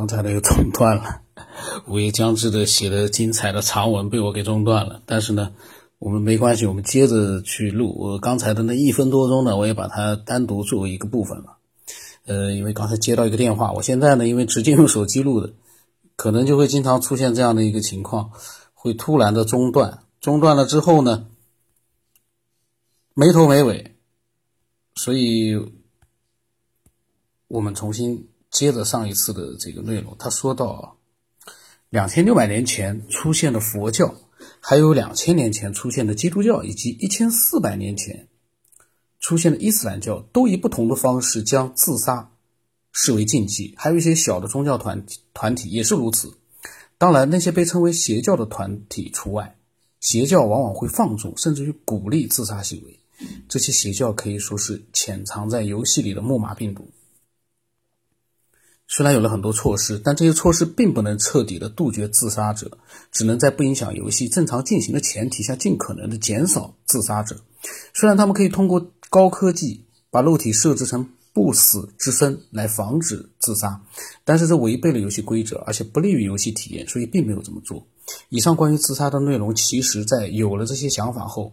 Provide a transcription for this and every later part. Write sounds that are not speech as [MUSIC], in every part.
刚才的又中断了，午夜将至的写的精彩的长文被我给中断了。但是呢，我们没关系，我们接着去录。我刚才的那一分多钟呢，我也把它单独作为一个部分了。呃，因为刚才接到一个电话，我现在呢，因为直接用手机录的，可能就会经常出现这样的一个情况，会突然的中断。中断了之后呢，没头没尾，所以我们重新。接着上一次的这个内容，他说到，两千六百年前出现的佛教，还有两千年前出现的基督教，以及一千四百年前出现的伊斯兰教，都以不同的方式将自杀视为禁忌。还有一些小的宗教团团体也是如此。当然，那些被称为邪教的团体除外。邪教往往会放纵，甚至于鼓励自杀行为。这些邪教可以说是潜藏在游戏里的木马病毒。虽然有了很多措施，但这些措施并不能彻底的杜绝自杀者，只能在不影响游戏正常进行的前提下，尽可能的减少自杀者。虽然他们可以通过高科技把肉体设置成不死之身来防止自杀，但是这违背了游戏规则，而且不利于游戏体验，所以并没有这么做。以上关于自杀的内容，其实在有了这些想法后。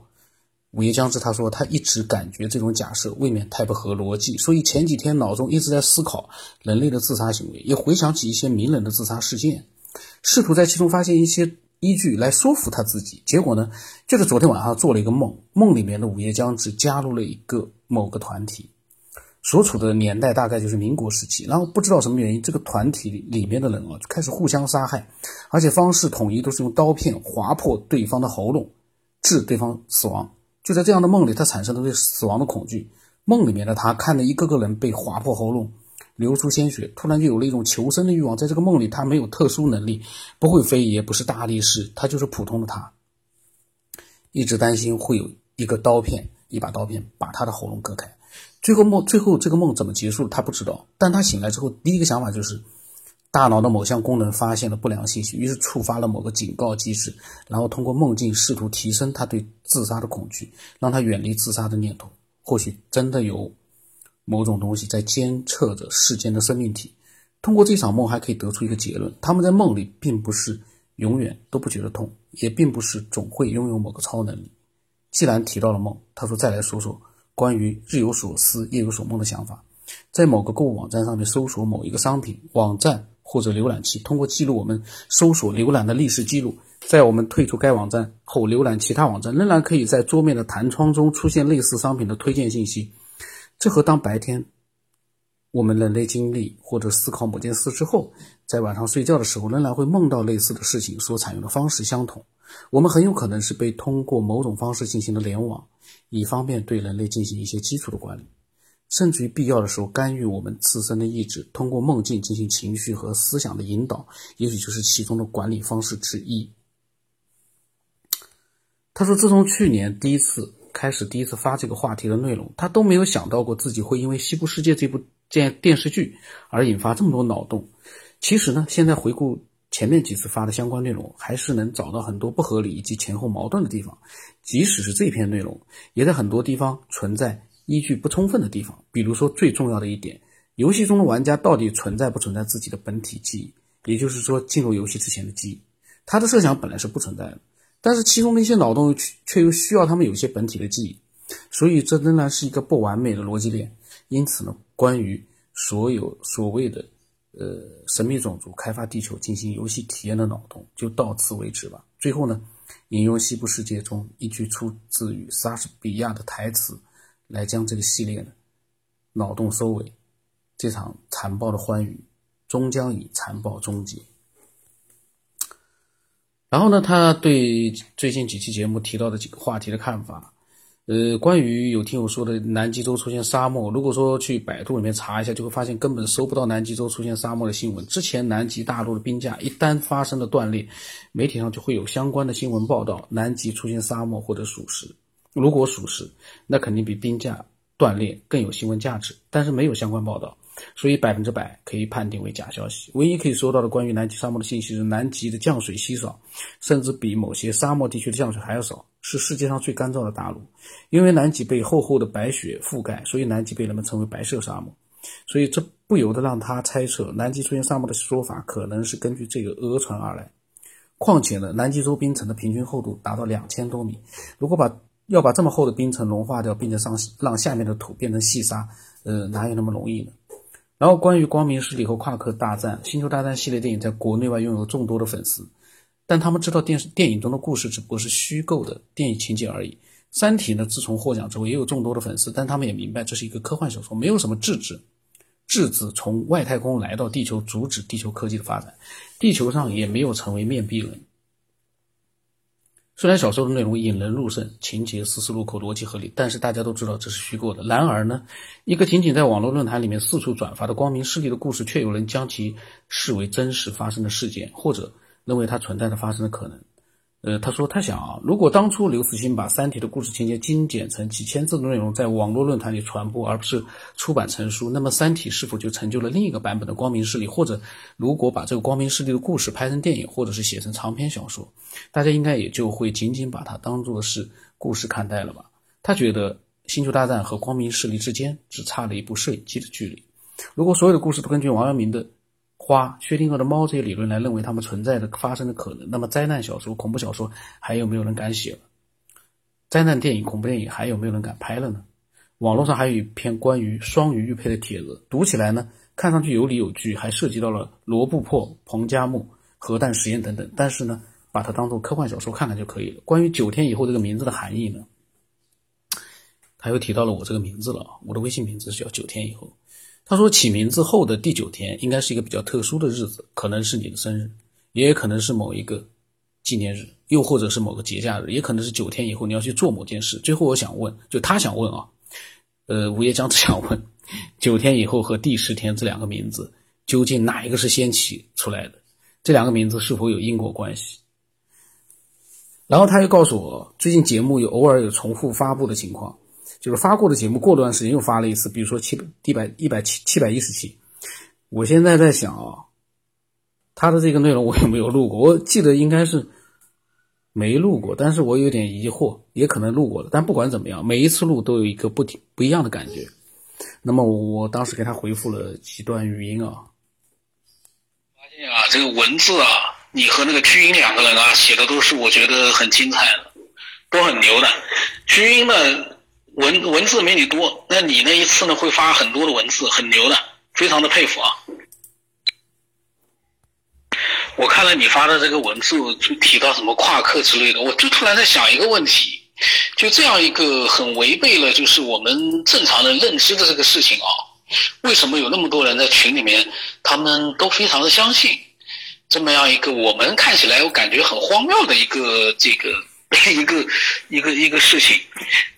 午夜将至，他说他一直感觉这种假设未免太不合逻辑，所以前几天脑中一直在思考人类的自杀行为，也回想起一些名人的自杀事件，试图在其中发现一些依据来说服他自己。结果呢，就是昨天晚上做了一个梦，梦里面的午夜将至加入了一个某个团体，所处的年代大概就是民国时期，然后不知道什么原因，这个团体里面的人啊就开始互相杀害，而且方式统一都是用刀片划破对方的喉咙，致对方死亡。就在这样的梦里，他产生了对死亡的恐惧。梦里面的他看着一个个人被划破喉咙，流出鲜血，突然就有了一种求生的欲望。在这个梦里，他没有特殊能力，不会飞，也不是大力士，他就是普通的他。一直担心会有一个刀片，一把刀片把他的喉咙割开。最后梦，最后这个梦怎么结束，他不知道。但他醒来之后，第一个想法就是。大脑的某项功能发现了不良信息，于是触发了某个警告机制，然后通过梦境试图提升他对自杀的恐惧，让他远离自杀的念头。或许真的有某种东西在监测着世间的生命体。通过这场梦，还可以得出一个结论：他们在梦里并不是永远都不觉得痛，也并不是总会拥有某个超能力。既然提到了梦，他说再来说说关于日有所思夜有所梦的想法。在某个购物网站上面搜索某一个商品，网站。或者浏览器通过记录我们搜索浏览的历史记录，在我们退出该网站后浏览其他网站，仍然可以在桌面的弹窗中出现类似商品的推荐信息。这和当白天我们人类经历或者思考某件事之后，在晚上睡觉的时候仍然会梦到类似的事情所采用的方式相同。我们很有可能是被通过某种方式进行了联网，以方便对人类进行一些基础的管理。甚至于必要的时候干预我们自身的意志，通过梦境进行情绪和思想的引导，也许就是其中的管理方式之一。他说，自从去年第一次开始第一次发这个话题的内容，他都没有想到过自己会因为《西部世界》这部电电视剧而引发这么多脑洞。其实呢，现在回顾前面几次发的相关内容，还是能找到很多不合理以及前后矛盾的地方。即使是这篇内容，也在很多地方存在。依据不充分的地方，比如说最重要的一点，游戏中的玩家到底存在不存在自己的本体记忆，也就是说进入游戏之前的记忆，他的设想本来是不存在的，但是其中的一些脑洞却又需要他们有些本体的记忆，所以这仍然是一个不完美的逻辑链。因此呢，关于所有所谓的呃神秘种族开发地球进行游戏体验的脑洞，就到此为止吧。最后呢，引用《西部世界》中一句出自于莎士比亚的台词。来将这个系列的脑洞收尾，这场残暴的欢愉终将以残暴终结。然后呢，他对最近几期节目提到的几个话题的看法，呃，关于有听友说的南极洲出现沙漠，如果说去百度里面查一下，就会发现根本搜不到南极洲出现沙漠的新闻。之前南极大陆的冰架一旦发生了断裂，媒体上就会有相关的新闻报道，南极出现沙漠或者属实。如果属实，那肯定比冰架断裂更有新闻价值。但是没有相关报道，所以百分之百可以判定为假消息。唯一可以收到的关于南极沙漠的信息是，南极的降水稀少，甚至比某些沙漠地区的降水还要少，是世界上最干燥的大陆。因为南极被厚厚的白雪覆盖，所以南极被人们称为“白色沙漠”。所以这不由得让他猜测，南极出现沙漠的说法可能是根据这个讹传而来。况且呢，南极洲冰层的平均厚度达到两千多米，如果把要把这么厚的冰层融化掉，并且让让下面的土变成细沙，呃，哪有那么容易呢？然后关于光明势力和夸克大战，星球大战系列电影在国内外拥有众多的粉丝，但他们知道电视电影中的故事只不过是虚构的电影情节而已。三体呢，自从获奖之后也有众多的粉丝，但他们也明白这是一个科幻小说，没有什么质子，质子从外太空来到地球阻止地球科技的发展，地球上也没有成为面壁人。虽然小说的内容引人入胜，情节丝丝入扣，逻辑合理，但是大家都知道这是虚构的。然而呢，一个仅仅在网络论坛里面四处转发的光明势力的故事，却有人将其视为真实发生的事件，或者认为它存在的发生的可能。呃，他说他想啊，如果当初刘慈欣把《三体》的故事情节精简成几千字的内容，在网络论坛里传播，而不是出版成书，那么《三体》是否就成就了另一个版本的光明势力？或者，如果把这个光明势力的故事拍成电影，或者是写成长篇小说，大家应该也就会仅仅把它当做是故事看待了吧？他觉得《星球大战》和光明势力之间只差了一部摄影机的距离。如果所有的故事都根据王阳明的。花、薛定谔的猫这些理论来认为它们存在的、发生的可能，那么灾难小说、恐怖小说还有没有人敢写了？灾难电影、恐怖电影还有没有人敢拍了呢？网络上还有一篇关于双鱼玉佩的帖子，读起来呢，看上去有理有据，还涉及到了罗布泊、彭加木核弹实验等等。但是呢，把它当做科幻小说看看就可以了。关于九天以后这个名字的含义呢，他又提到了我这个名字了，我的微信名字是叫九天以后。他说，起名字后的第九天应该是一个比较特殊的日子，可能是你的生日，也可能是某一个纪念日，又或者是某个节假日，也可能是九天以后你要去做某件事。最后，我想问，就他想问啊，呃，午夜将至想问，九天以后和第十天这两个名字究竟哪一个是先起出来的？这两个名字是否有因果关系？然后他又告诉我，最近节目有偶尔有重复发布的情况。就是发过的节目，过段时间又发了一次，比如说七百一百一百七七百一十期。我现在在想啊，他的这个内容我有没有录过？我记得应该是没录过，但是我有点疑惑，也可能录过了。但不管怎么样，每一次录都有一个不不一样的感觉。那么我当时给他回复了几段语音啊，发现啊，这个文字啊，你和那个居英两个人啊写的都是我觉得很精彩的，都很牛的。居英呢。文文字没你多，那你那一次呢会发很多的文字，很牛的，非常的佩服啊！我看了你发的这个文字，就提到什么夸克之类的，我就突然在想一个问题，就这样一个很违背了就是我们正常人认知的这个事情啊，为什么有那么多人在群里面，他们都非常的相信这么样一个我们看起来我感觉很荒谬的一个这个。[LAUGHS] 一个一个一个事情，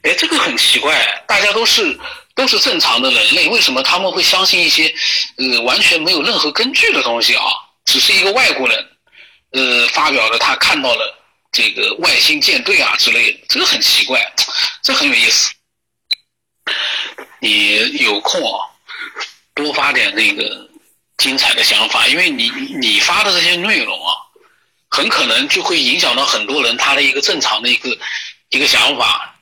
哎，这个很奇怪，大家都是都是正常的人类，为什么他们会相信一些呃完全没有任何根据的东西啊？只是一个外国人，呃，发表了他看到了这个外星舰队啊之类的，这个很奇怪，这很有意思。你有空啊，多发点那个精彩的想法，因为你你发的这些内容啊。很可能就会影响到很多人他的一个正常的一个一个想法，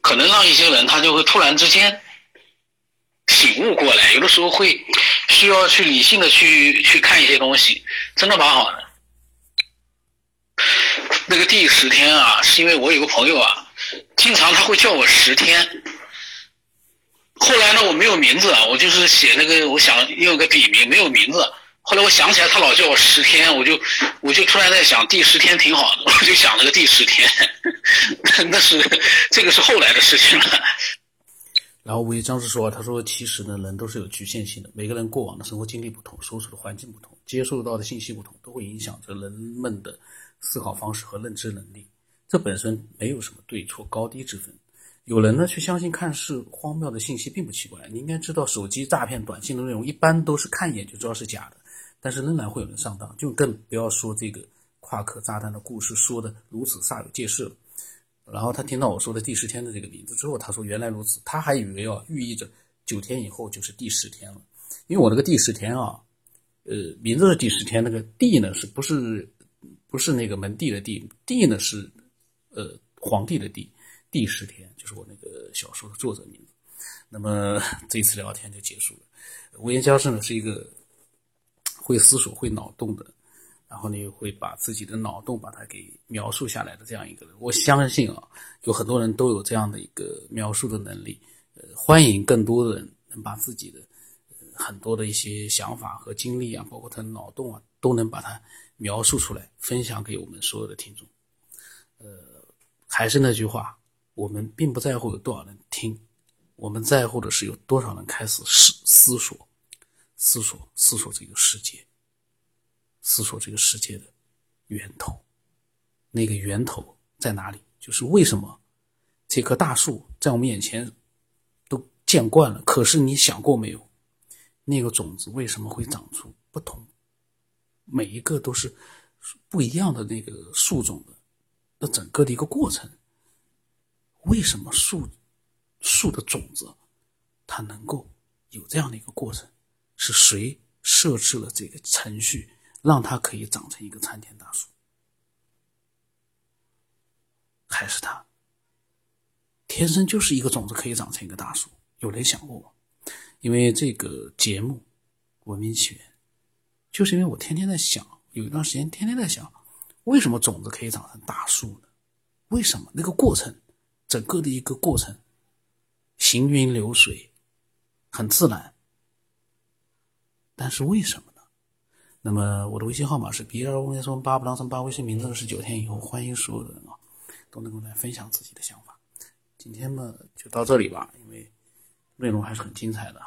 可能让一些人他就会突然之间醒悟过来，有的时候会需要去理性的去去看一些东西，真的蛮好的。那个第十天啊，是因为我有个朋友啊，经常他会叫我十天，后来呢我没有名字啊，我就是写那个我想用个笔名，没有名字。后来我想起来，他老叫我十天，我就我就突然在想，第十天挺好的，[LAUGHS] 我就想了个第十天，[LAUGHS] 那是这个是后来的事情了。然后吴业章是说，他说其实呢，人都是有局限性的，每个人过往的生活经历不同，所处的环境不同，接受到的信息不同，都会影响着人们的思考方式和认知能力。这本身没有什么对错高低之分。有人呢去相信看似荒谬的信息，并不奇怪。你应该知道，手机诈骗短信的内容一般都是看一眼就知道是假的。但是仍然会有人上当，就更不要说这个夸克炸弹的故事说的如此煞有介事了。然后他听到我说的第十天的这个名字之后，他说原来如此，他还以为啊寓意着九天以后就是第十天了。因为我那个第十天啊，呃，名字是第十天，那个地呢是不是不是那个门第的地，地呢是呃皇帝的地，第十天就是我那个小说的作者名字。那么 [LAUGHS] 这次聊天就结束了。无言教授呢是一个会思索、会脑洞的，然后呢会把自己的脑洞把它给描述下来的这样一个人。我相信啊，有很多人都有这样的一个描述的能力。呃，欢迎更多的人能把自己的很多的一些想法和经历啊，包括他的脑洞啊，都能把它描述出来，分享给我们所有的听众。呃，还是那句话，我们并不在乎有多少人听。我们在乎的是有多少人开始思思索、思索、思索这个世界，思索这个世界的源头。那个源头在哪里？就是为什么这棵大树在我们眼前都见惯了，可是你想过没有？那个种子为什么会长出不同？每一个都是不一样的那个树种的，那整个的一个过程，为什么树？树的种子，它能够有这样的一个过程，是谁设置了这个程序，让它可以长成一个参天大树？还是它天生就是一个种子可以长成一个大树？有人想过吗？因为这个节目《文明起源》，就是因为我天天在想，有一段时间天天在想，为什么种子可以长成大树呢？为什么那个过程，整个的一个过程？行云流水，很自然。但是为什么呢？那么我的微信号码是 b 二 o s 八不当成八，微信名字是九天以后，欢迎所有人啊，都能够来分享自己的想法。今天呢就到这里吧，因为内容还是很精彩的。